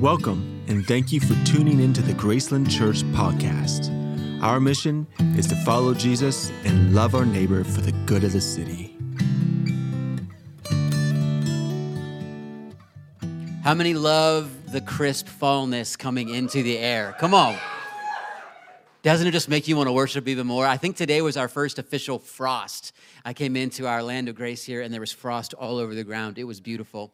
Welcome, and thank you for tuning into the Graceland Church podcast. Our mission is to follow Jesus and love our neighbor for the good of the city. How many love the crisp fallness coming into the air? Come on. Doesn't it just make you want to worship even more? I think today was our first official frost. I came into our land of grace here and there was frost all over the ground. It was beautiful.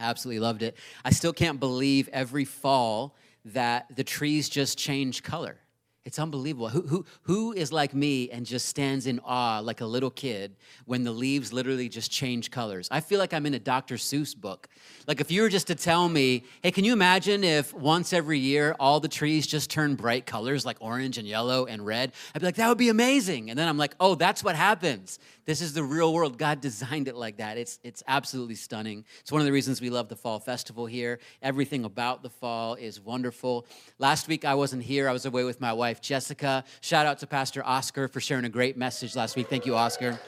Absolutely loved it. I still can't believe every fall that the trees just change color. It's unbelievable. Who, who, who is like me and just stands in awe like a little kid when the leaves literally just change colors? I feel like I'm in a Dr. Seuss book. Like if you were just to tell me, hey, can you imagine if once every year all the trees just turn bright colors like orange and yellow and red? I'd be like, that would be amazing. And then I'm like, oh, that's what happens. This is the real world. God designed it like that. It's, it's absolutely stunning. It's one of the reasons we love the fall festival here. Everything about the fall is wonderful. Last week I wasn't here, I was away with my wife, Jessica. Shout out to Pastor Oscar for sharing a great message last week. Thank you, Oscar.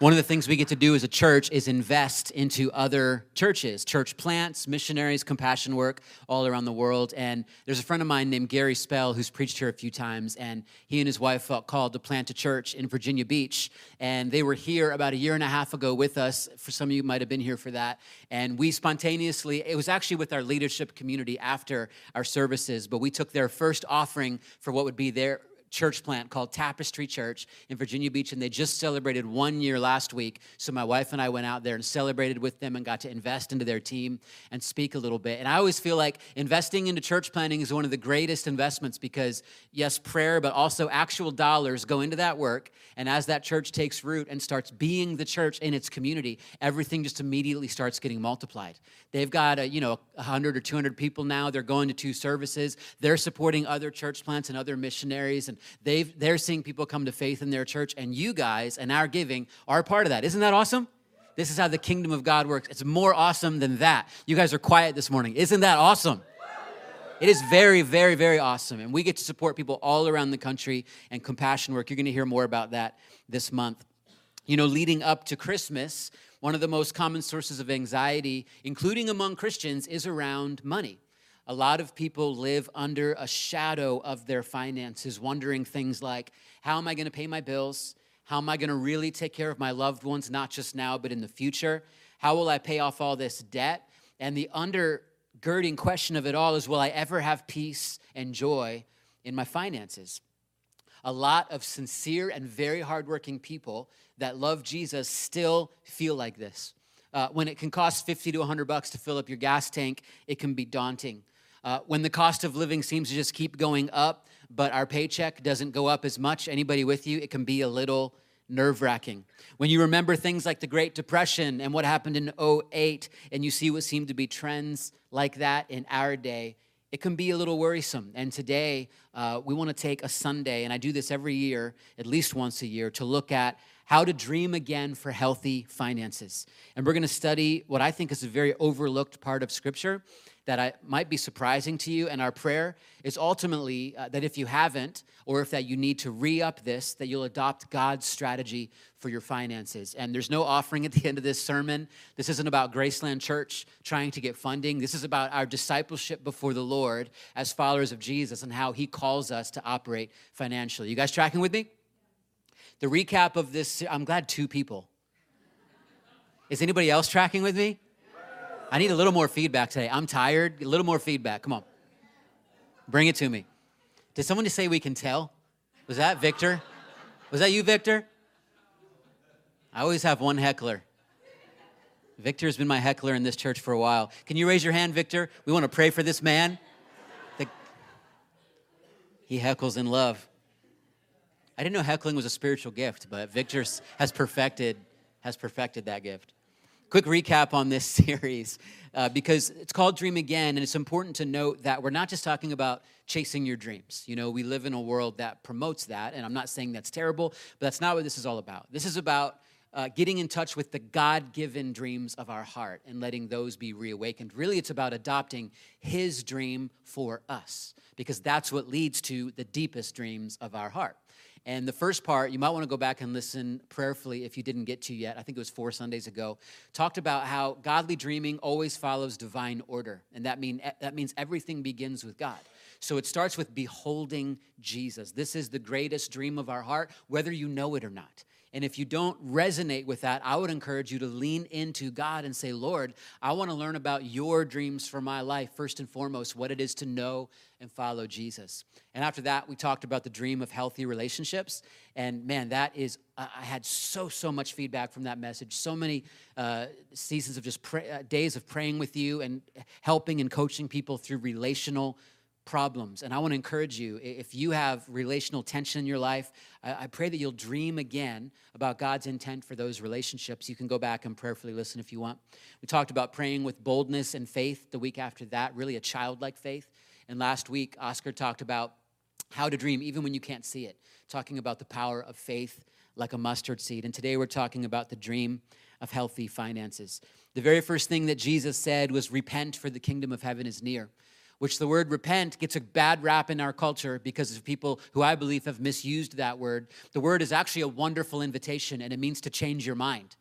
One of the things we get to do as a church is invest into other churches, church plants, missionaries, compassion work all around the world. And there's a friend of mine named Gary Spell who's preached here a few times, and he and his wife felt called to plant a church in Virginia Beach. And they were here about a year and a half ago with us. For some of you might have been here for that. And we spontaneously, it was actually with our leadership community after our services, but we took their first offering for what would be their church plant called Tapestry Church in Virginia Beach, and they just celebrated one year last week. So my wife and I went out there and celebrated with them and got to invest into their team and speak a little bit. And I always feel like investing into church planting is one of the greatest investments because, yes, prayer, but also actual dollars go into that work. And as that church takes root and starts being the church in its community, everything just immediately starts getting multiplied. They've got, a, you know, 100 or 200 people now. They're going to two services. They're supporting other church plants and other missionaries. And they've, they're seeing people come to faith in their church, and you guys and our giving are part of that. Isn't that awesome? This is how the kingdom of God works. It's more awesome than that. You guys are quiet this morning. Isn't that awesome? It is very, very, very awesome. And we get to support people all around the country and compassion work. You're going to hear more about that this month. You know, leading up to Christmas, one of the most common sources of anxiety, including among Christians, is around money. A lot of people live under a shadow of their finances, wondering things like how am I going to pay my bills? How am I going to really take care of my loved ones, not just now, but in the future? How will I pay off all this debt? And the undergirding question of it all is will I ever have peace and joy in my finances? A lot of sincere and very hardworking people that love Jesus still feel like this. Uh, when it can cost 50 to 100 bucks to fill up your gas tank, it can be daunting. Uh, when the cost of living seems to just keep going up, but our paycheck doesn't go up as much, anybody with you, it can be a little nerve wracking. When you remember things like the Great Depression and what happened in 08, and you see what seemed to be trends like that in our day, it can be a little worrisome. And today, uh, we want to take a Sunday, and I do this every year, at least once a year, to look at how to dream again for healthy finances. And we're going to study what I think is a very overlooked part of Scripture that I, might be surprising to you. And our prayer is ultimately uh, that if you haven't, or if that you need to re up this, that you'll adopt God's strategy for your finances. And there's no offering at the end of this sermon. This isn't about Graceland Church trying to get funding. This is about our discipleship before the Lord as followers of Jesus and how He calls us to operate financially. You guys tracking with me? The recap of this, I'm glad two people. Is anybody else tracking with me? I need a little more feedback today. I'm tired. A little more feedback. Come on. Bring it to me. Did someone just say we can tell? Was that Victor? Was that you, Victor? I always have one heckler. Victor's been my heckler in this church for a while. Can you raise your hand, Victor? We want to pray for this man. The... He heckles in love. I didn't know heckling was a spiritual gift, but Victor has perfected has perfected that gift quick recap on this series uh, because it's called Dream Again, and it's important to note that we're not just talking about chasing your dreams. You know, we live in a world that promotes that, and I'm not saying that's terrible, but that's not what this is all about. This is about uh, getting in touch with the God given dreams of our heart and letting those be reawakened. Really, it's about adopting His dream for us because that's what leads to the deepest dreams of our heart. And the first part, you might want to go back and listen prayerfully if you didn't get to yet. I think it was four Sundays ago. Talked about how godly dreaming always follows divine order. And that, mean, that means everything begins with God. So it starts with beholding Jesus. This is the greatest dream of our heart, whether you know it or not. And if you don't resonate with that, I would encourage you to lean into God and say, Lord, I want to learn about your dreams for my life, first and foremost, what it is to know and follow Jesus. And after that, we talked about the dream of healthy relationships. And man, that is, I had so, so much feedback from that message. So many uh, seasons of just pray, uh, days of praying with you and helping and coaching people through relational problems. And I want to encourage you if you have relational tension in your life, I, pray that you'll dream again about God's intent for those relationships. You can go back and prayerfully listen if you want. We talked about praying with boldness and faith the week after that, really a childlike faith. And last week, Oscar talked about how to dream even when you can't see it, talking about the power of faith like a mustard seed. And today we're talking about the dream of healthy finances. The very first thing that Jesus said was, Repent, for the kingdom of heaven is near which the word repent gets a bad rap in our culture because of people who I believe have misused that word. The word is actually a wonderful invitation and it means to change your mind.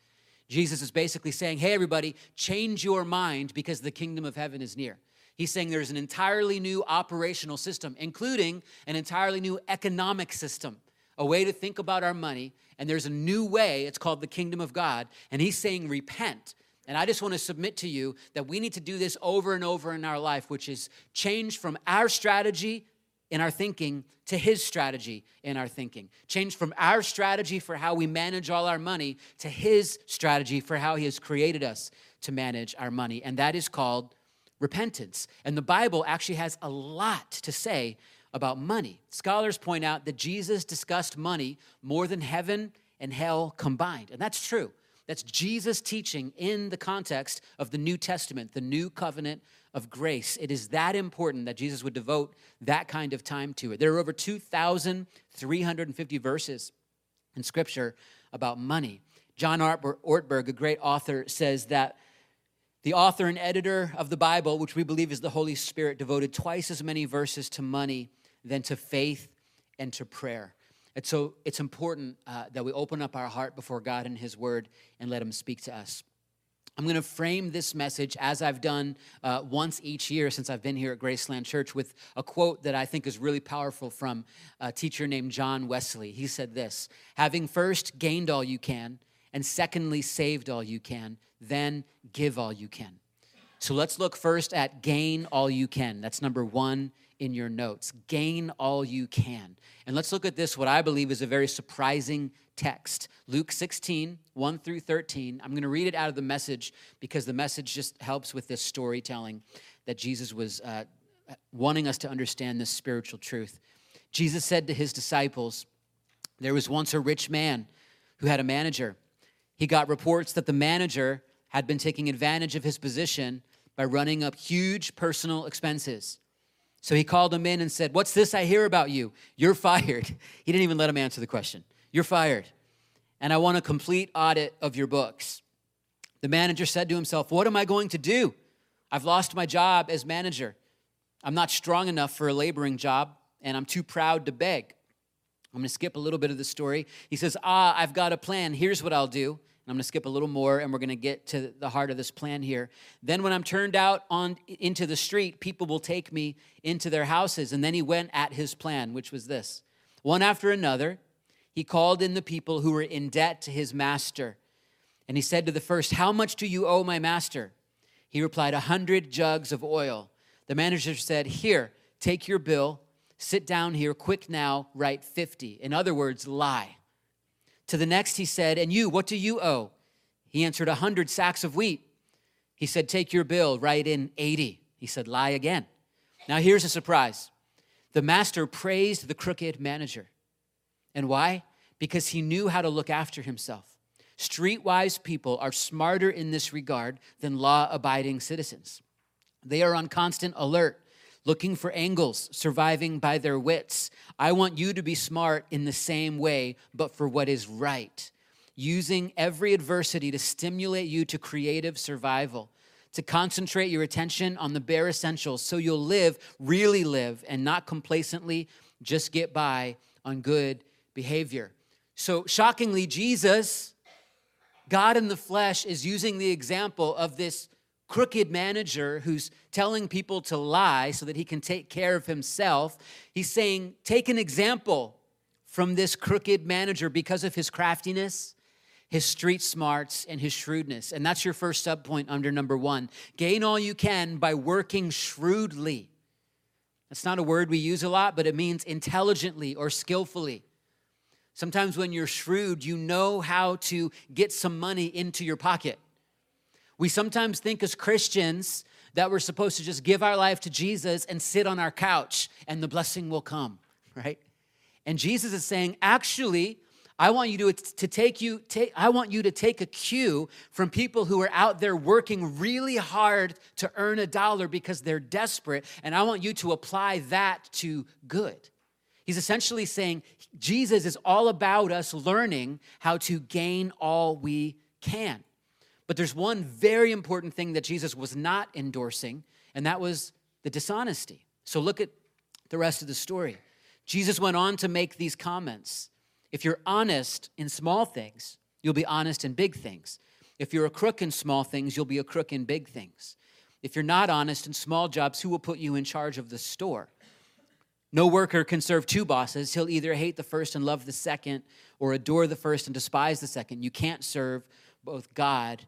Jesus is basically saying, hey, everybody, change your mind because the kingdom of heaven is near. He's saying there's an entirely new operational system, including an entirely new economic system, a way to think about our money. And there's a new way, it's called the kingdom of God. And he's saying, repent and I just want to submit to you that we need to do this over and over in our life, which is change from our strategy in our thinking to his strategy in our thinking. Change from our strategy for how we manage all our money to his strategy for how he has created us to manage our money. And that is called repentance. And the Bible actually has a lot to say about money. Scholars point out that Jesus discussed money more than heaven and hell combined. And that's true. That's Jesus teaching in the context of the New Testament, the new covenant of grace. It is that important that Jesus would devote that kind of time to it. There are over 2,350 verses in Scripture about money. John Ortberg, a great author, says that the author and editor of the Bible, which we believe is the Holy Spirit, devoted twice as many verses to money than to faith and to prayer. And so it's important uh, that we open up our heart before God and His Word and let Him speak to us. I'm going to frame this message as I've done uh, once each year since I've been here at Graceland Church with a quote that I think is really powerful from a teacher named John Wesley. He said this Having first gained all you can, and secondly saved all you can, then give all you can. So let's look first at gain all you can. That's number one in your notes. Gain all you can. And let's look at this, what I believe is a very surprising text Luke 16, 1 through 13. I'm going to read it out of the message because the message just helps with this storytelling that Jesus was uh, wanting us to understand this spiritual truth. Jesus said to his disciples, There was once a rich man who had a manager. He got reports that the manager had been taking advantage of his position by running up huge personal expenses. So he called him in and said, What's this I hear about you? You're fired. He didn't even let him answer the question. You're fired. And I want a complete audit of your books. The manager said to himself, What am I going to do? I've lost my job as manager. I'm not strong enough for a laboring job, and I'm too proud to beg. I'm going to skip a little bit of the story. He says, Ah, I've got a plan. Here's what I'll do. I'm going to skip a little more and we're going to get to the heart of this plan here. Then when I'm turned out on into the street, people will take me into their houses. And then he went at his plan, which was this. One after another, he called in the people who were in debt to his master. And he said to the first, "How much do you owe my master?" He replied, "A hundred jugs of oil." The manager said, "Here, take your bill. Sit down here quick now, write 50." In other words, lie. To the next he said, And you, what do you owe? He answered, A hundred sacks of wheat. He said, Take your bill, write in 80. He said, Lie again. Now here's a surprise. The master praised the crooked manager. And why? Because he knew how to look after himself. Streetwise people are smarter in this regard than law abiding citizens. They are on constant alert looking for angles, surviving by their wits. I want you to be smart in the same way, but for what is right, using every adversity to stimulate you to creative survival, to concentrate your attention on the bare essentials so you'll live, really live, and not complacently just get by on good behavior. So, shockingly, Jesus, God in the flesh, is using the example of this crooked manager who's telling people to lie so that he can take care of himself. He's saying, Take an example from this crooked manager because of his craftiness, his street smarts, and his shrewdness. And that's your first subpoint under number one. Gain all you can by working shrewdly. That's not a word we use a lot, but it means intelligently or skillfully. Sometimes when you're shrewd, you know how to get some money into your pocket. We sometimes think as Christians that we're supposed to just give our life to Jesus and sit on our couch and the blessing will come, right? And Jesus is saying, actually, I want you to, to take you, take, I want you to take a cue from people who are out there working really hard to earn a dollar because they're desperate, and I want you to apply that to good. He's essentially saying Jesus is all about us learning how to gain all we can. But there's one very important thing that Jesus was not endorsing, and that was the dishonesty. So look at the rest of the story. Jesus went on to make these comments. If you're honest in small things, you'll be honest in big things. If you're a crook in small things, you'll be a crook in big things. If you're not honest in small jobs, who will put you in charge of the store? No worker can serve two bosses. He'll either hate the first and love the second, or adore the first and despise the second. You can't serve both God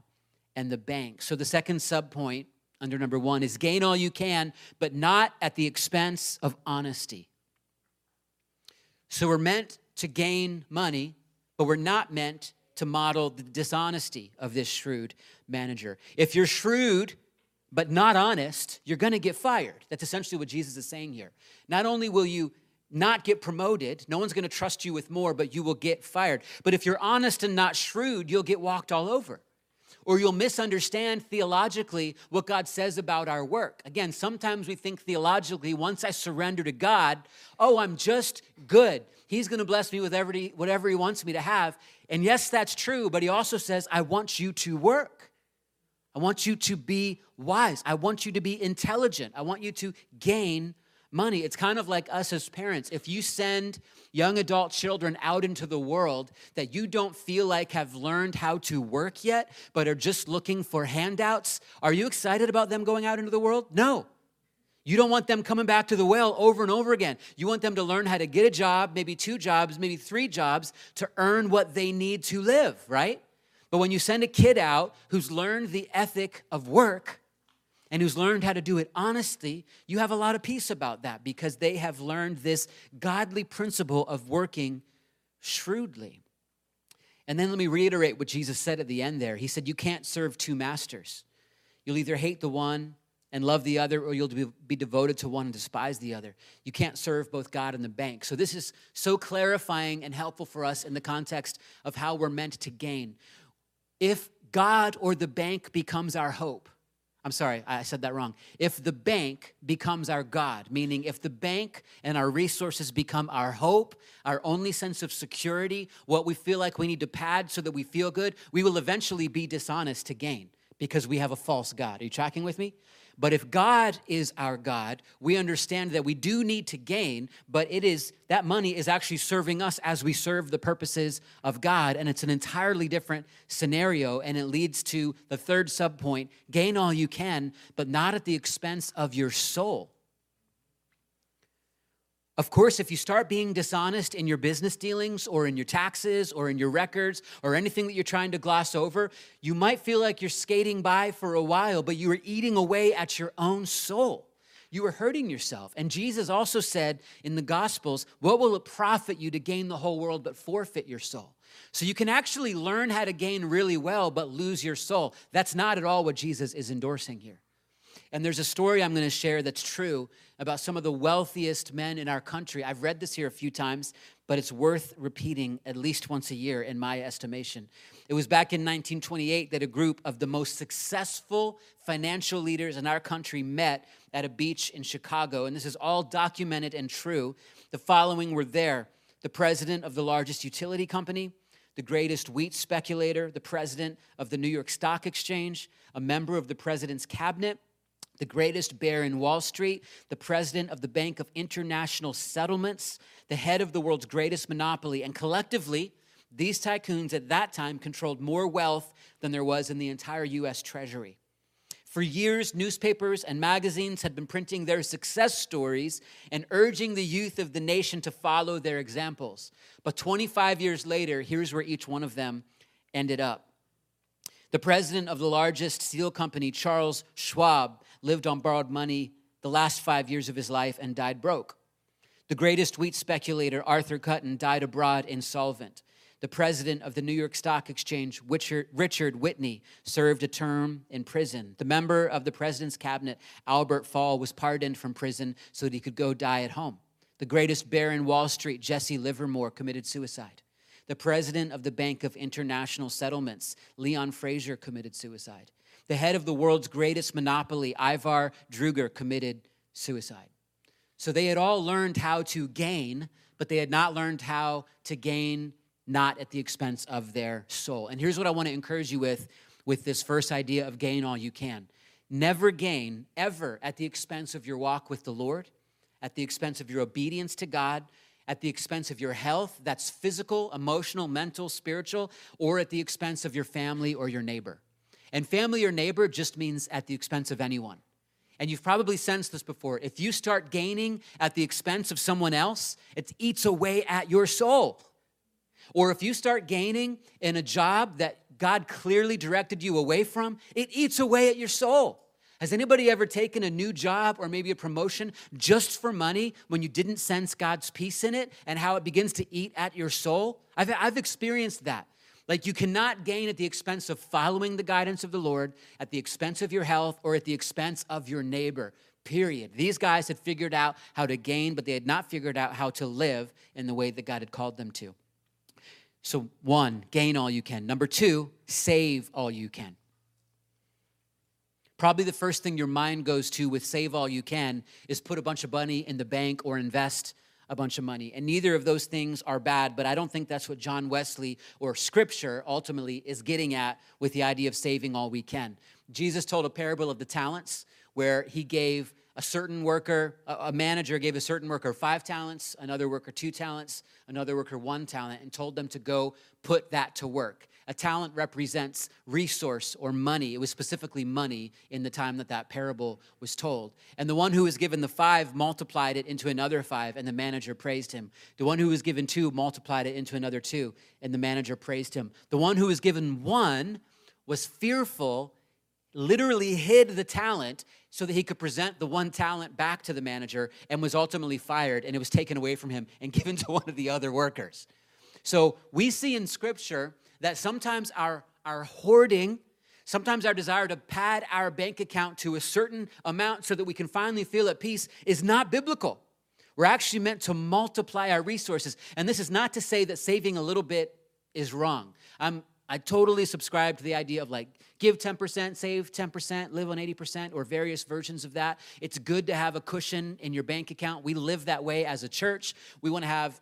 and the bank. So the second subpoint under number one is gain all you can, but not at the expense of honesty. So we're meant to gain money, but we're not meant to model the dishonesty of this shrewd manager. If you're shrewd, but not honest, you're going to get fired. That's essentially what Jesus is saying here. Not only will you not get promoted, no one's going to trust you with more, but you will get fired. But if you're honest and not shrewd, you'll get walked all over or you'll misunderstand theologically what God says about our work. Again, sometimes we think theologically, once I surrender to God, oh, I'm just good. He's going to bless me with every, whatever He wants me to have. And yes, that's true, but He also says, I want you to work. I want you to be wise. I want you to be intelligent. I want you to gain money. It's kind of like us as parents. If you send young adult children out into the world that you don't feel like have learned how to work yet, but are just looking for handouts, are you excited about them going out into the world? No. You don't want them coming back to the well over and over again. You want them to learn how to get a job, maybe two jobs, maybe three jobs to earn what they need to live, right? But when you send a kid out who's learned the ethic of work, and who's learned how to do it honestly, you have a lot of peace about that because they have learned this godly principle of working shrewdly. And then let me reiterate what Jesus said at the end there. He said, You can't serve two masters. You'll either hate the one and love the other, or you'll be devoted to one and despise the other. You can't serve both God and the bank. So, this is so clarifying and helpful for us in the context of how we're meant to gain. If God or the bank becomes our hope, I'm sorry, I said that wrong. If the bank becomes our God, meaning if the bank and our resources become our hope, our only sense of security, what we feel like we need to pad so that we feel good, we will eventually be dishonest to gain because we have a false God. Are you tracking with me? But if God is our God, we understand that we do need to gain, but it is that money is actually serving us as we serve the purposes of God. And it's an entirely different scenario. And it leads to the third subpoint gain all you can, but not at the expense of your soul. Of course, if you start being dishonest in your business dealings or in your taxes or in your records or anything that you're trying to gloss over, you might feel like you're skating by for a while, but you are eating away at your own soul. You are hurting yourself. And Jesus also said in the Gospels, What will it profit you to gain the whole world but forfeit your soul? So you can actually learn how to gain really well but lose your soul. That's not at all what Jesus is endorsing here. And there's a story I'm going to share that's true about some of the wealthiest men in our country. I've read this here a few times, but it's worth repeating at least once a year in my estimation. It was back in 1928 that a group of the most successful financial leaders in our country met at a beach in Chicago, and this is all documented and true. The following were there the president of the largest utility company, the greatest wheat speculator, the president of the New York Stock Exchange, a member of the president's cabinet the greatest bear in Wall Street, the president of the Bank of International Settlements, the head of the world's greatest monopoly. And collectively, these tycoons at that time controlled more wealth than there was in the entire US Treasury. For years, newspapers and magazines had been printing their success stories and urging the youth of the nation to follow their examples. But 25 years later, here's where each one of them ended up. The president of the largest steel company, Charles Schwab, lived on borrowed money the last five years of his life and died broke. The greatest wheat speculator, Arthur Cutten, died abroad insolvent. The president of the New York Stock Exchange, Richard Whitney, served a term in prison. The member of the president's cabinet, Albert Fall, was pardoned from prison so that he could go die at home. The greatest bear in Wall Street, Jesse Livermore, committed suicide. The president of the Bank of International Settlements, Leon Fraser, committed suicide. The head of the world's greatest monopoly, Ivar Kreuger, committed suicide. So they had all learned how to gain, but they had not learned how to gain not at the expense of their soul. And here's what I want to encourage you with with this first idea of gain all you can. Never gain ever at the expense of your walk with the Lord, at the expense of your obedience to God, at the expense of your health, that's physical, emotional, mental, spiritual, or at the expense of your family or your neighbor. And family or neighbor just means at the expense of anyone. And you've probably sensed this before. If you start gaining at the expense of someone else, it eats away at your soul. Or if you start gaining in a job that God clearly directed you away from, it eats away at your soul. Has anybody ever taken a new job or maybe a promotion just for money when you didn't sense God's peace in it and how it begins to eat at your soul? I've, I've experienced that. Like you cannot gain at the expense of following the guidance of the Lord, at the expense of your health, or at the expense of your neighbor. Period. These guys had figured out how to gain, but they had not figured out how to live in the way that God had called them to. So, one, gain all you can. Number two, save all you can. Probably the first thing your mind goes to with save all you can is put a bunch of money in the bank or invest a bunch of money. And neither of those things are bad, but I don't think that's what John Wesley or scripture ultimately is getting at with the idea of saving all we can. Jesus told a parable of the talents where he gave a certain worker, a manager gave a certain worker five talents, another worker two talents, another worker one talent, and told them to go put that to work. A talent represents resource or money. It was specifically money in the time that that parable was told. And the one who was given the five multiplied it into another five, and the manager praised him. The one who was given two multiplied it into another two, and the manager praised him. The one who was given one was fearful literally hid the talent so that he could present the one talent back to the manager and was ultimately fired and it was taken away from him and given to one of the other workers. So we see in scripture that sometimes our, our hoarding, sometimes our desire to pad our bank account to a certain amount so that we can finally feel at peace is not biblical. We're actually meant to multiply our resources. And this is not to say that saving a little bit is wrong. I'm, I totally subscribe to the idea of like give 10%, save 10%, live on 80%, or various versions of that. It's good to have a cushion in your bank account. We live that way as a church. We want to have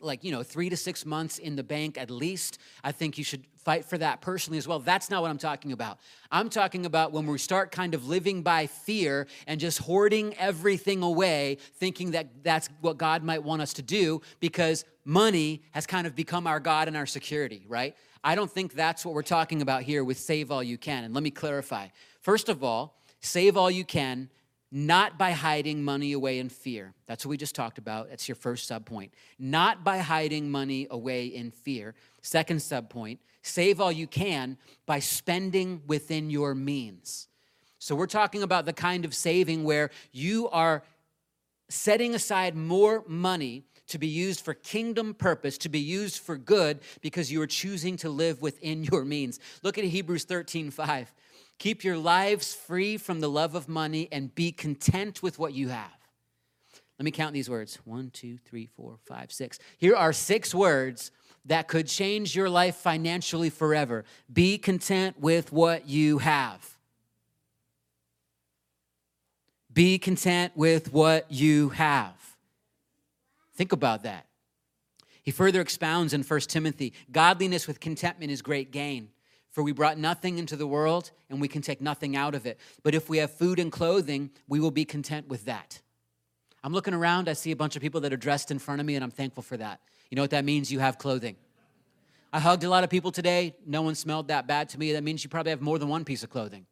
like you know three to six months in the bank at least i think you should fight for that personally as well that's not what i'm talking about i'm talking about when we start kind of living by fear and just hoarding everything away thinking that that's what god might want us to do because money has kind of become our god and our security right I don't think that's what we're talking about here with save all you can. And let me clarify. First of all, save all you can, not by hiding money away in fear. That's what we just talked about. That's your first subpoint. Not by hiding money away in fear. Second subpoint, save all you can by spending within your means. So we're talking about the kind of saving where you are setting aside more money to be used for kingdom purpose, to be used for good, because you are choosing to live within your means. Look at Hebrews 13 5. Keep your lives free from the love of money and be content with what you have. Let me count these words one, two, three, four, five, six. Here are six words that could change your life financially forever. Be content with what you have. Be content with what you have. Think about that. He further expounds in 1 Timothy godliness with contentment is great gain. For we brought nothing into the world, and we can take nothing out of it. But if we have food and clothing, we will be content with that. I'm looking around, I see a bunch of people that are dressed in front of me, and I'm thankful for that. You know what that means? You have clothing. I hugged a lot of people today. No one smelled that bad to me. That means you probably have more than one piece of clothing.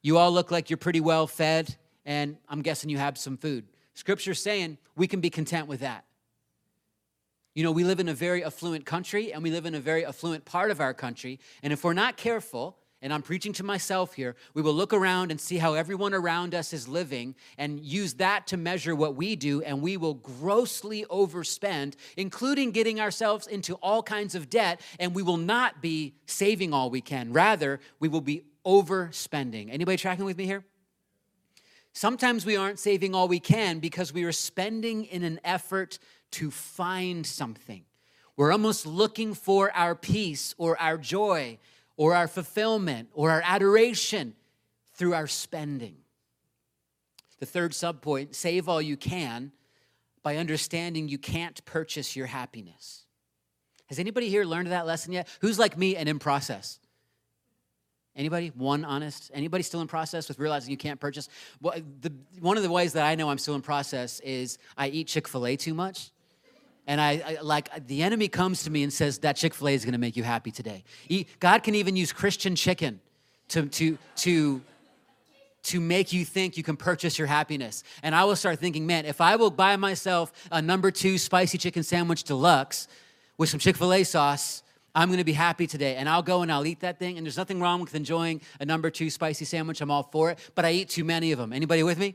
You all look like you're pretty well fed, and I'm guessing you have some food. Scripture's saying we can be content with that. You know, we live in a very affluent country and we live in a very affluent part of our country. And if we're not careful, and I'm preaching to myself here, we will look around and see how everyone around us is living and use that to measure what we do, and we will grossly overspend, including getting ourselves into all kinds of debt, and we will not be saving all we can. Rather, we will be overspending. Anybody tracking with me here? Sometimes we aren't saving all we can because we are spending in an effort to find something. We're almost looking for our peace or our joy or our fulfillment or our adoration through our spending. The third subpoint save all you can by understanding you can't purchase your happiness. Has anybody here learned that lesson yet? Who's like me and in process? Anybody? One honest? Anybody still in process with realizing you can't purchase? Well, the, one of the ways that I know I'm still in process is I eat Chick fil A too much. And I, I, like the enemy comes to me and says that Chick-fil-A is going to make you happy today. God can even use Christian chicken to to to to make you think you can purchase your happiness. And I will start thinking, man, if I will buy myself a number 2 spicy chicken sandwich deluxe with some Chick-fil-A sauce, I'm gonna be happy today. And I'll go and I'll eat that thing. And there's nothing wrong with enjoying a number two spicy sandwich. I'm all for it. But I eat too many of them. Anybody with me?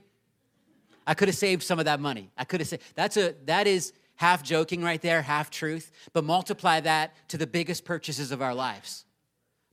I could have saved some of that money. I could have said that's a that is half joking right there, half truth. But multiply that to the biggest purchases of our lives.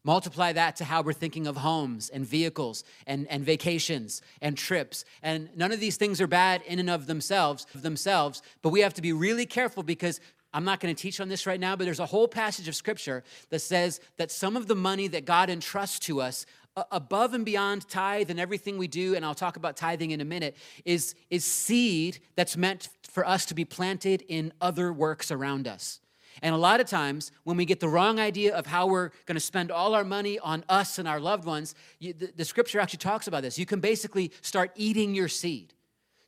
Multiply that to how we're thinking of homes and vehicles and, and vacations and trips. And none of these things are bad in and of themselves, of themselves, but we have to be really careful because I'm not going to teach on this right now, but there's a whole passage of scripture that says that some of the money that God entrusts to us above and beyond tithe and everything we do and i'll talk about tithing in a minute is, is seed that's meant for us to be planted in other works around us. And a lot of times when we get the wrong idea of how we're going to spend all our money on us and our loved ones you, the, the scripture actually talks about this. You can basically start eating your seed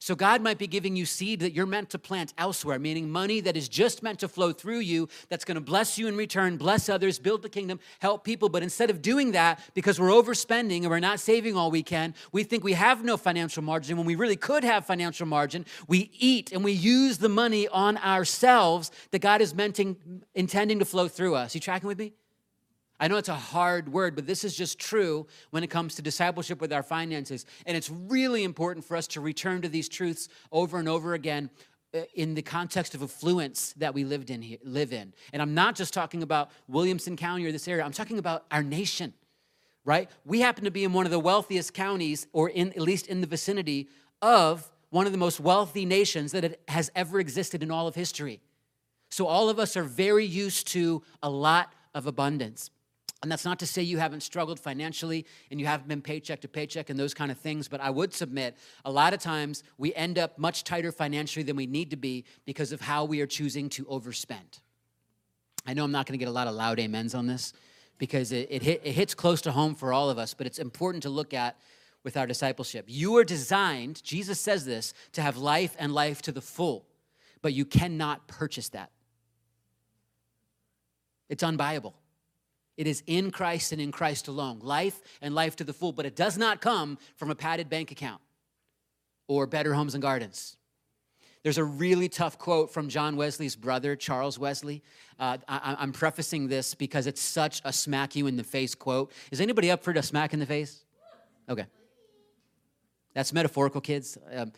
so, God might be giving you seed that you're meant to plant elsewhere, meaning money that is just meant to flow through you, that's gonna bless you in return, bless others, build the kingdom, help people. But instead of doing that, because we're overspending and we're not saving all we can, we think we have no financial margin. When we really could have financial margin, we eat and we use the money on ourselves that God is meant intending to flow through us. You tracking with me? I know it's a hard word, but this is just true when it comes to discipleship with our finances. And it's really important for us to return to these truths over and over again uh, in the context of affluence that we lived in here, live in. And I'm not just talking about Williamson County or this area. I'm talking about our nation. Right? We happen to be in one of the wealthiest counties or in at least in the vicinity of one of the most wealthy nations that has ever existed in all of history. So all of us are very used to a lot of abundance. And that's not to say you haven't struggled financially and you haven't been paycheck to paycheck and those kind of things, but I would submit a lot of times we end up much tighter financially than we need to be because of how we are choosing to overspend. I know I'm not going to get a lot of loud amens on this because it, it, hit, it hits close to home for all of us, but it's important to look at with our discipleship. You are designed, Jesus says this, to have life and life to the full, but you cannot purchase that. It's unbuyable. It is in Christ and in Christ alone. Life and life to the full, but it does not come from a padded bank account or better homes and gardens. There's a really tough quote from John Wesley's brother, Charles Wesley. Uh, I, am prefacing this because it's such a smack you in the face quote. Is anybody up for a smack in the face? Okay. That's metaphorical, kids. Um,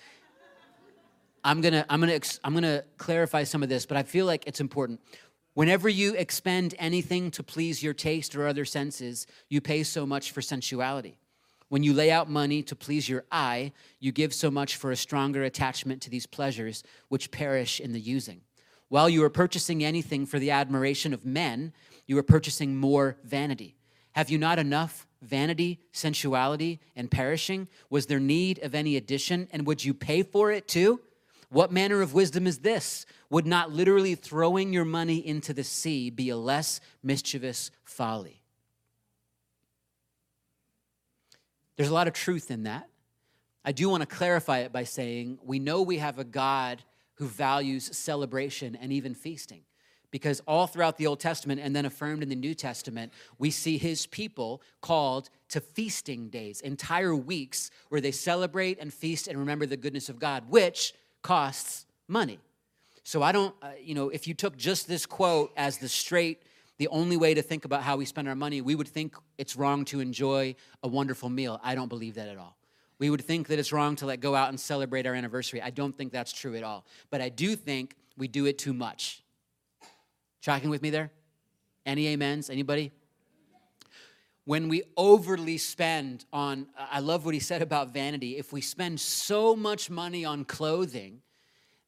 I'm gonna, I'm gonna, I'm gonna clarify some of this, but I feel like it's important. Whenever you expend anything to please your taste or other senses, you pay so much for sensuality. When you lay out money to please your eye, you give so much for a stronger attachment to these pleasures, which perish in the using. While you are purchasing anything for the admiration of men, you are purchasing more vanity. Have you not enough vanity, sensuality, and perishing? Was there need of any addition, and would you pay for it too? What manner of wisdom is this? Would not literally throwing your money into the sea be a less mischievous folly? There's a lot of truth in that. I do want to clarify it by saying we know we have a God who values celebration and even feasting. Because all throughout the Old Testament and then affirmed in the New Testament, we see his people called to feasting days, entire weeks where they celebrate and feast and remember the goodness of God, which costs money. So I don't, uh, you know, if you took just this quote as the straight, the only way to think about how we spend our money, we would think it's wrong to enjoy a wonderful meal. I don't believe that at all. We would think that it's wrong to let go out and celebrate our anniversary. I don't think that's true at all. But I do think we do it too much. Tracking with me there? Any amens? Anybody? When we overly spend on, I love what he said about vanity. If we spend so much money on clothing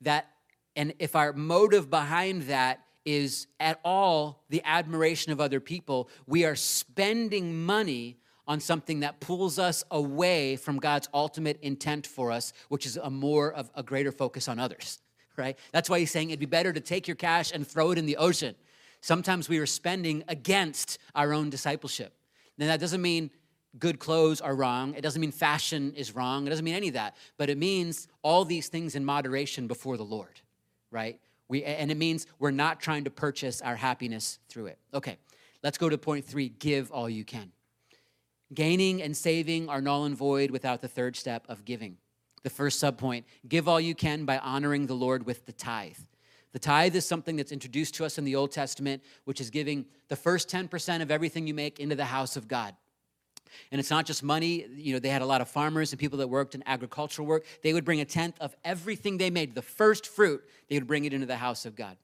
that, and if our motive behind that is at all the admiration of other people, we are spending money on something that pulls us away from God's ultimate intent for us, which is a more of a greater focus on others right? That's why he's saying it'd be better to take your cash and throw it in the ocean. Sometimes we are spending against our own discipleship. Now, that doesn't mean good clothes are wrong. It doesn't mean fashion is wrong. It doesn't mean any of that. But it means all these things in moderation before the Lord, right? We, and it means we're not trying to purchase our happiness through it. Okay, let's go to point three give all you can. Gaining and saving are null and void without the third step of giving the first subpoint give all you can by honoring the Lord with the tithe. The tithe is something that's introduced to us in the Old Testament, which is giving the first 10% of everything you make into the house of God. And it's not just money. You know, they had a lot of farmers and people that worked in agricultural work. They would bring a tenth of everything they made, the first fruit, they would bring it into the house of God.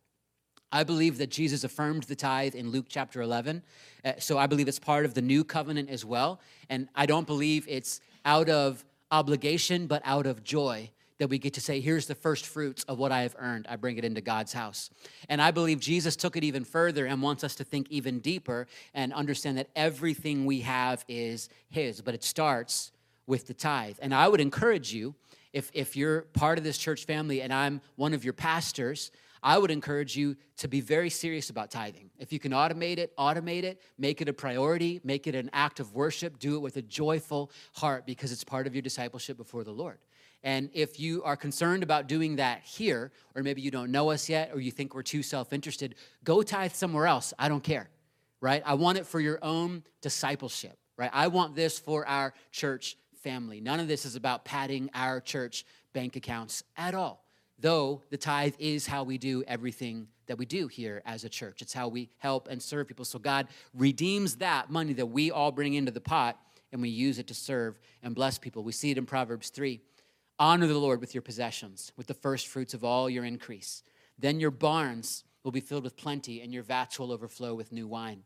I believe that Jesus affirmed the tithe in Luke chapter 11. Uh, so I believe it's part of the new covenant as well. And I don't believe it's out of obligation, but out of joy that we get to say, here's the first fruits of what I have earned. I bring it into God's house. And I believe Jesus took it even further and wants us to think even deeper and understand that everything we have is His, but it starts with the tithe. And I would encourage you, if, if you're part of this church family and I'm one of your pastors, I would encourage you to be very serious about tithing. If you can automate it, automate it, make it a priority, make it an act of worship, do it with a joyful heart because it's part of your discipleship before the Lord. And if you are concerned about doing that here, or maybe you don't know us yet, or you think we're too self interested, go tithe somewhere else. I don't care, right? I want it for your own discipleship, right? I want this for our church family. None of this is about padding our church bank accounts at all though the tithe is how we do everything that we do here as a church. It's how we help and serve people. So God redeems that money that we all bring into the pot and we use it to serve and bless people. We see it in Proverbs 3. Honor the Lord with your possessions, with the first fruits of all your increase. Then your barns will be filled with plenty and your vats will overflow with new wine.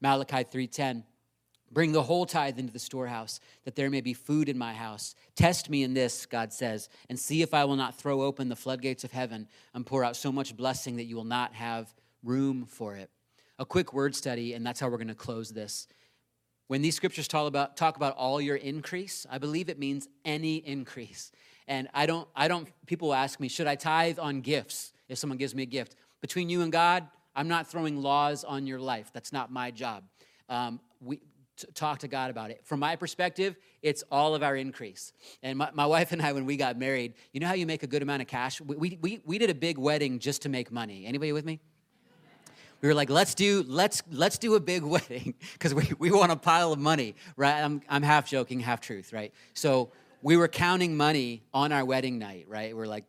Malachi 3:10 Bring the whole tithe into the storehouse, that there may be food in my house. Test me in this, God says, and see if I will not throw open the floodgates of heaven and pour out so much blessing that you will not have room for it. A quick word study, and that's how we're going to close this. When these scriptures talk about, talk about all your increase, I believe it means any increase. And I don't, I don't, people ask me, should I tithe on gifts if someone gives me a gift? Between you and God, I'm not throwing laws on your life. That's not my job. Um, we, talk to God about it. From my perspective, it's all of our increase. And my, my, wife and I, when we got married, you know how you make a good amount of cash? We, we, we did a big wedding just to make money. Anybody with me? We were like, let's do let's let's do a big wedding because we, we want a pile of money, right? I'm I'm half joking, half truth, right? So we were counting money on our wedding night, right? We're like,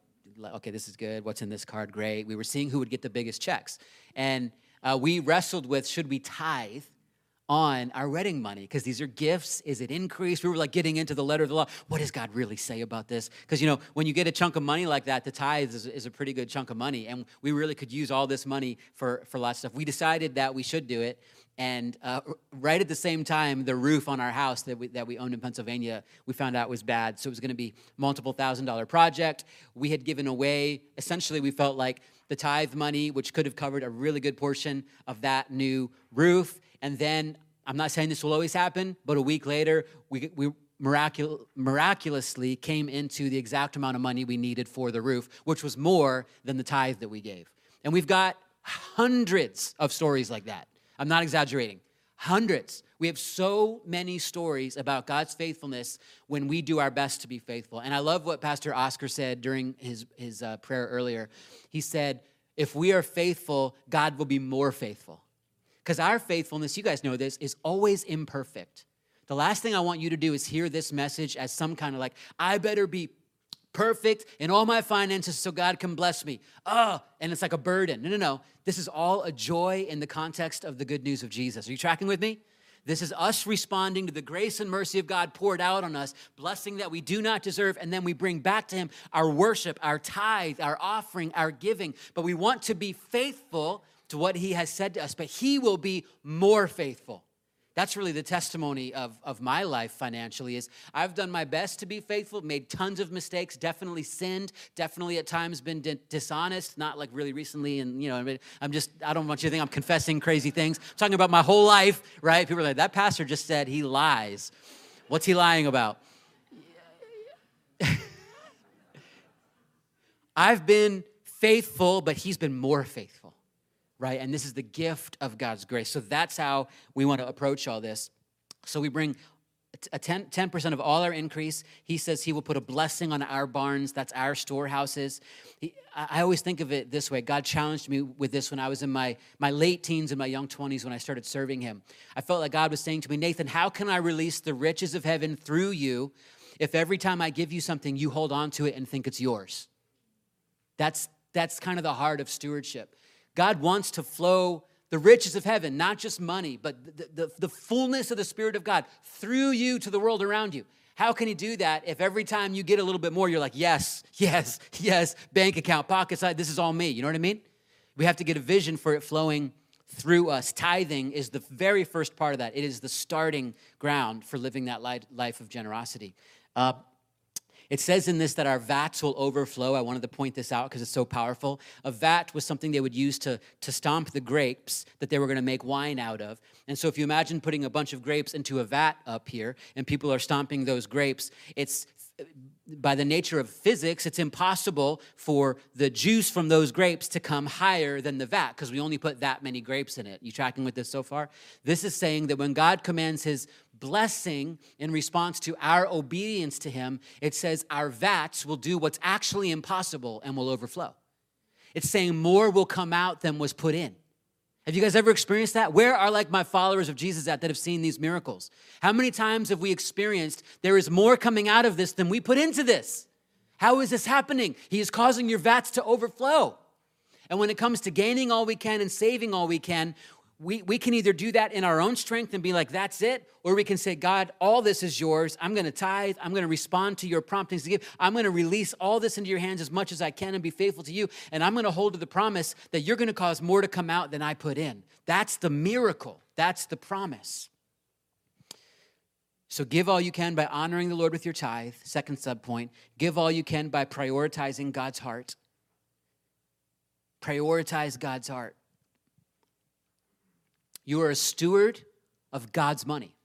okay, this is good. What's in this card? Great. We were seeing who would get the biggest checks, and uh, we wrestled with should we tithe on our wedding money because these are gifts. Is it increased? We were like getting into the letter of the law. What does God really say about this? Because, you know, when you get a chunk of money like that, the tithe is, is, a pretty good chunk of money. And we really could use all this money for, for lots of stuff. We decided that we should do it. And uh, right at the same time, the roof on our house that we, that we owned in Pennsylvania, we found out was bad. So it was going to be multiple thousand dollar project. We had given away, essentially, we felt like the tithe money, which could have covered a really good portion of that new roof. And then, I'm not saying this will always happen, but a week later, we, we miracul- miraculously came into the exact amount of money we needed for the roof, which was more than the tithe that we gave. And we've got hundreds of stories like that. I'm not exaggerating. Hundreds. We have so many stories about God's faithfulness when we do our best to be faithful. And I love what Pastor Oscar said during his, his uh, prayer earlier. He said, If we are faithful, God will be more faithful. Because our faithfulness, you guys know this, is always imperfect. The last thing I want you to do is hear this message as some kind of like, I better be perfect in all my finances so God can bless me. Oh, and it's like a burden. No, no, no. This is all a joy in the context of the good news of Jesus. Are you tracking with me? This is us responding to the grace and mercy of God poured out on us, blessing that we do not deserve, and then we bring back to Him our worship, our tithe, our offering, our giving. But we want to be faithful to what He has said to us, but He will be more faithful. That's really the testimony of, of my life financially is I've done my best to be faithful, made tons of mistakes, definitely sinned, definitely at times been di- dishonest, not like really recently. And, you know, I'm just, I don't want you to think I'm confessing crazy things. I'm talking about my whole life, right? People are like, that pastor just said he lies. What's he lying about? I've been faithful, but he's been more faithful right? And this is the gift of God's grace. So that's how we want to approach all this. So we bring a 10, 10% of all our increase. He says he will put a blessing on our barns. That's our storehouses. He, I always think of it this way. God challenged me with this when I was in my, my late teens and my young 20s when I started serving him. I felt like God was saying to me, Nathan, how can I release the riches of heaven through you if every time I give you something, you hold on to it and think it's yours? That's, that's kind of the heart of stewardship. God wants to flow the riches of heaven, not just money, but the, the, the, fullness of the Spirit of God through you to the world around you. How can He do that if every time you get a little bit more, you're like, yes, yes, yes, bank account, pocket side, this is all me? You know what I mean? We have to get a vision for it flowing through us. Tithing is the very first part of that, it is the starting ground for living that life of generosity. Uh, it says in this that our vats will overflow. I wanted to point this out because it's so powerful. A vat was something they would use to, to stomp the grapes that they were going to make wine out of. And so if you imagine putting a bunch of grapes into a vat up here and people are stomping those grapes, it's by the nature of physics, it's impossible for the juice from those grapes to come higher than the vat because we only put that many grapes in it. You tracking with this so far? This is saying that when God commands his blessing in response to our obedience to Him, it says our vats will do what's actually impossible and will overflow. It's saying more will come out than was put in. Have you guys ever experienced that? Where are like my followers of Jesus at that have seen these miracles? How many times have we experienced there is more coming out of this than we put into this? How is this happening? He is causing your vats to overflow. And when it comes to gaining all we can and saving all we can, we, we can either do that in our own strength and be like, that's it, or we can say, God, all this is yours. I'm going to tithe. I'm going to respond to your promptings to give. I'm going to release all this into your hands as much as I can and be faithful to you. And I'm going to hold to the promise that you're going to cause more to come out than I put in. That's the miracle. That's the promise. So give all you can by honoring the Lord with your tithe. Second subpoint, give all you can by prioritizing God's heart. Prioritize God's heart. You are a steward of God's money.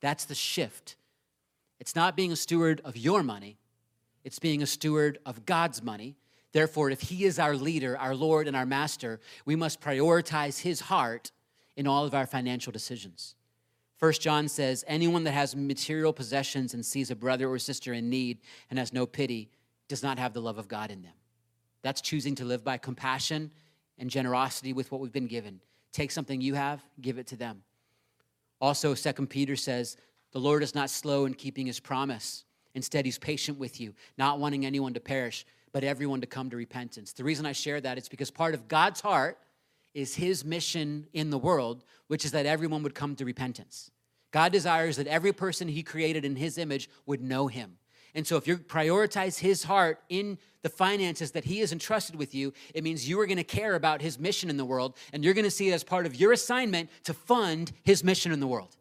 That's the shift. It's not being a steward of your money, it's being a steward of God's money. Therefore, if He is our leader, our Lord, and our master, we must prioritize His heart in all of our financial decisions. First John says, Anyone that has material possessions and sees a brother or sister in need and has no pity does not have the love of God in them. That's choosing to live by compassion and generosity with what we've been given. Take something you have, give it to them. Also, Second Peter says, The Lord is not slow in keeping his promise. Instead, he's patient with you, not wanting anyone to perish, but everyone to come to repentance. The reason I share that is because part of God's heart is his mission in the world, which is that everyone would come to repentance. God desires that every person he created in his image would know him. And so, if you prioritize his heart in the finances that he has entrusted with you, it means you are going to care about his mission in the world, and you're going to see it as part of your assignment to fund his mission in the world.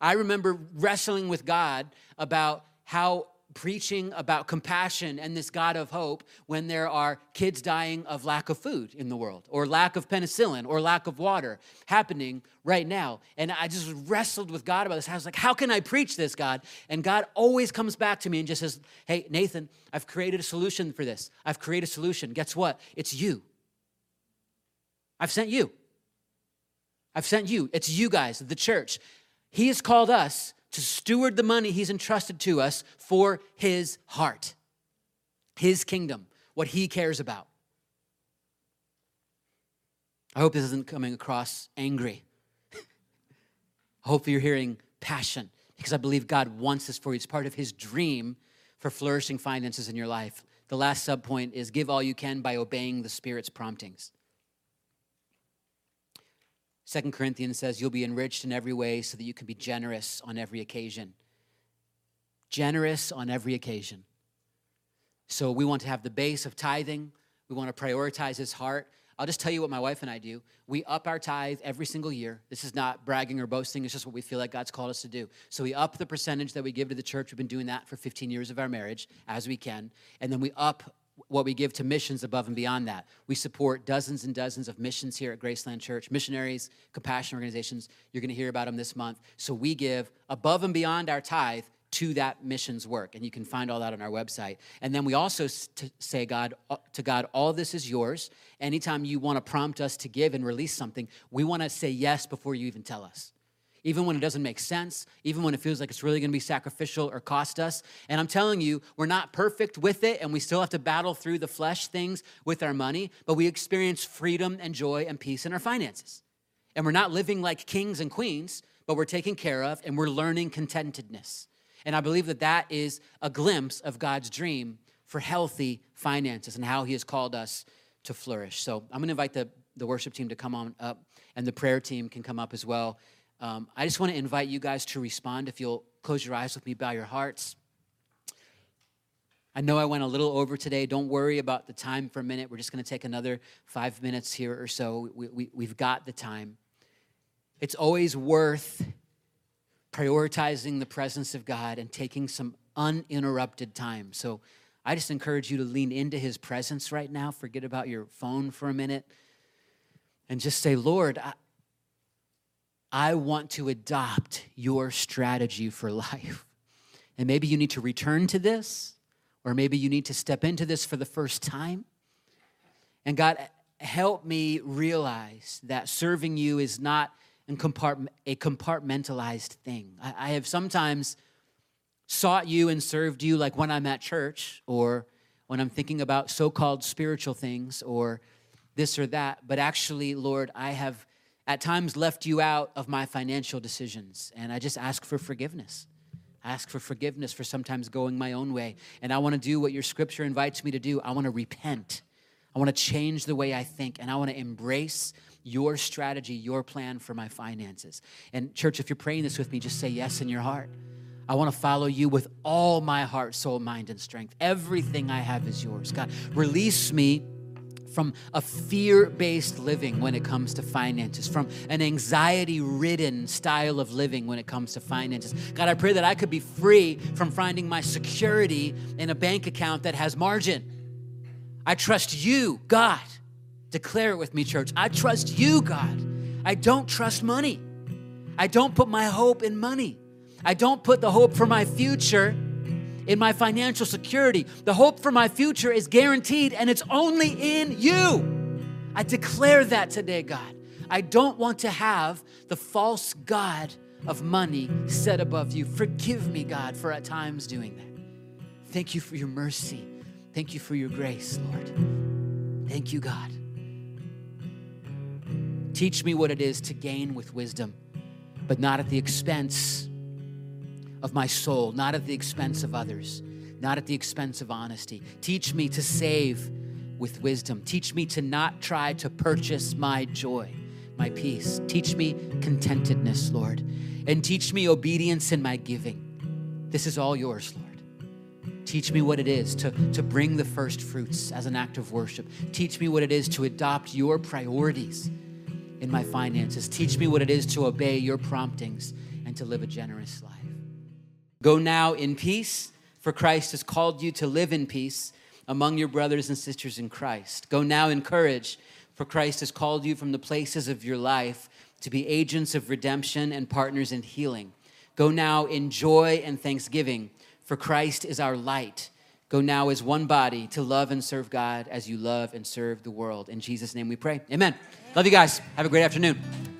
I remember wrestling with God about how preaching about compassion and this God of hope when there are kids dying of lack of food in the world, or lack of penicillin, or lack of water happening right now. And I just wrestled with God about this. I was like, how can I preach this, God? And God always comes back to me and just says, hey, Nathan, I've created a solution for this. I've created a solution. Guess what? It's you. I've sent you. I've sent you. It's you guys, the church. He has called us to steward the money He's entrusted to us for His heart, His kingdom, what He cares about. I hope this isn't coming across angry. I hope you're hearing passion because I believe God wants this for you. It's part of His dream for flourishing finances in your life. The last subpoint is give all you can by obeying the Spirit's promptings. Second Corinthians says you'll be enriched in every way so that you can be generous on every occasion. Generous on every occasion. So we want to have the base of tithing. We want to prioritize his heart. I'll just tell you what my wife and I do. We up our tithe every single year. This is not bragging or boasting, it's just what we feel like God's called us to do. So we up the percentage that we give to the church. We've been doing that for 15 years of our marriage as we can. And then we up what we give to missions above and beyond that. We support dozens and dozens of missions here at Graceland Church, missionaries, compassion organizations. You're going to hear about them this month. So we give above and beyond our tithe to that missions work and you can find all that on our website and then we also say god uh, to god all this is yours anytime you want to prompt us to give and release something we want to say yes before you even tell us even when it doesn't make sense, even when it feels like it's really gonna be sacrificial or cost us. And I'm telling you, we're not perfect with it, and we still have to battle through the flesh things with our money, but we experience freedom and joy and peace in our finances. And we're not living like kings and queens, but we're taken care of and we're learning contentedness. And I believe that that is a glimpse of God's dream for healthy finances and how He has called us to flourish. So I'm gonna invite the, the worship team to come on up, and the prayer team can come up as well. Um, I just want to invite you guys to respond. If you'll close your eyes with me, bow your hearts. I know I went a little over today. Don't worry about the time for a minute. We're just going to take another five minutes here or so. We, we, we've got the time. It's always worth prioritizing the presence of God and taking some uninterrupted time. So I just encourage you to lean into his presence right now. Forget about your phone for a minute and just say, Lord, I, I want to adopt your strategy for life. And maybe you need to return to this, or maybe you need to step into this for the first time. And God, help me realize that serving you is not a compartmentalized thing. I have sometimes sought you and served you like when I'm at church or when I'm thinking about so called spiritual things or this or that. But actually, Lord, I have at times left you out of my financial decisions. And I just ask for forgiveness. I ask for forgiveness for sometimes going my own way. And I want to do what your scripture invites me to do. I want to repent. I want to change the way I think. And I want to embrace your strategy, your plan for my finances. And, church, if you're praying this with me, just say yes in your heart. I want to follow you with all my heart, soul, mind, and strength. Everything I have is yours. God, release me from a fear based living when it comes to finances, from an anxiety ridden style of living when it comes to finances. God, I pray that I could be free from finding my security in a bank account that has margin. I trust you, God. Declare it with me, church. I trust you, God. I don't trust money. I don't put my hope in money. I don't put the hope for my future in my financial security. The hope for my future is guaranteed and it's only in you. I declare that today, God. I don't want to have the false God of money set above you. Forgive me, God, for at times doing that. Thank you for your mercy. Thank you for your grace, Lord. Thank you, God. Teach me what it is to gain with wisdom, but not at the expense of my soul, not at the expense of others, not at the expense of honesty. Teach me to save with wisdom. Teach me to not try to purchase my joy, my peace. Teach me contentedness, Lord, and teach me obedience in my giving. This is all yours, Lord. Teach me what it is to, to bring the first fruits as an act of worship. Teach me what it is to adopt your priorities in my finances. Teach me what it is to obey your promptings and to live a generous life. Go now in peace, for Christ has called you to live in peace among your brothers and sisters in Christ. Go now in courage, for Christ has called you from the places of your life to be agents of redemption and partners in healing. Go now in joy and thanksgiving, for Christ is our light. Go now as one body to love and serve God as you love and serve the world. In Jesus' name we pray. Amen. Love you guys. Have a great afternoon.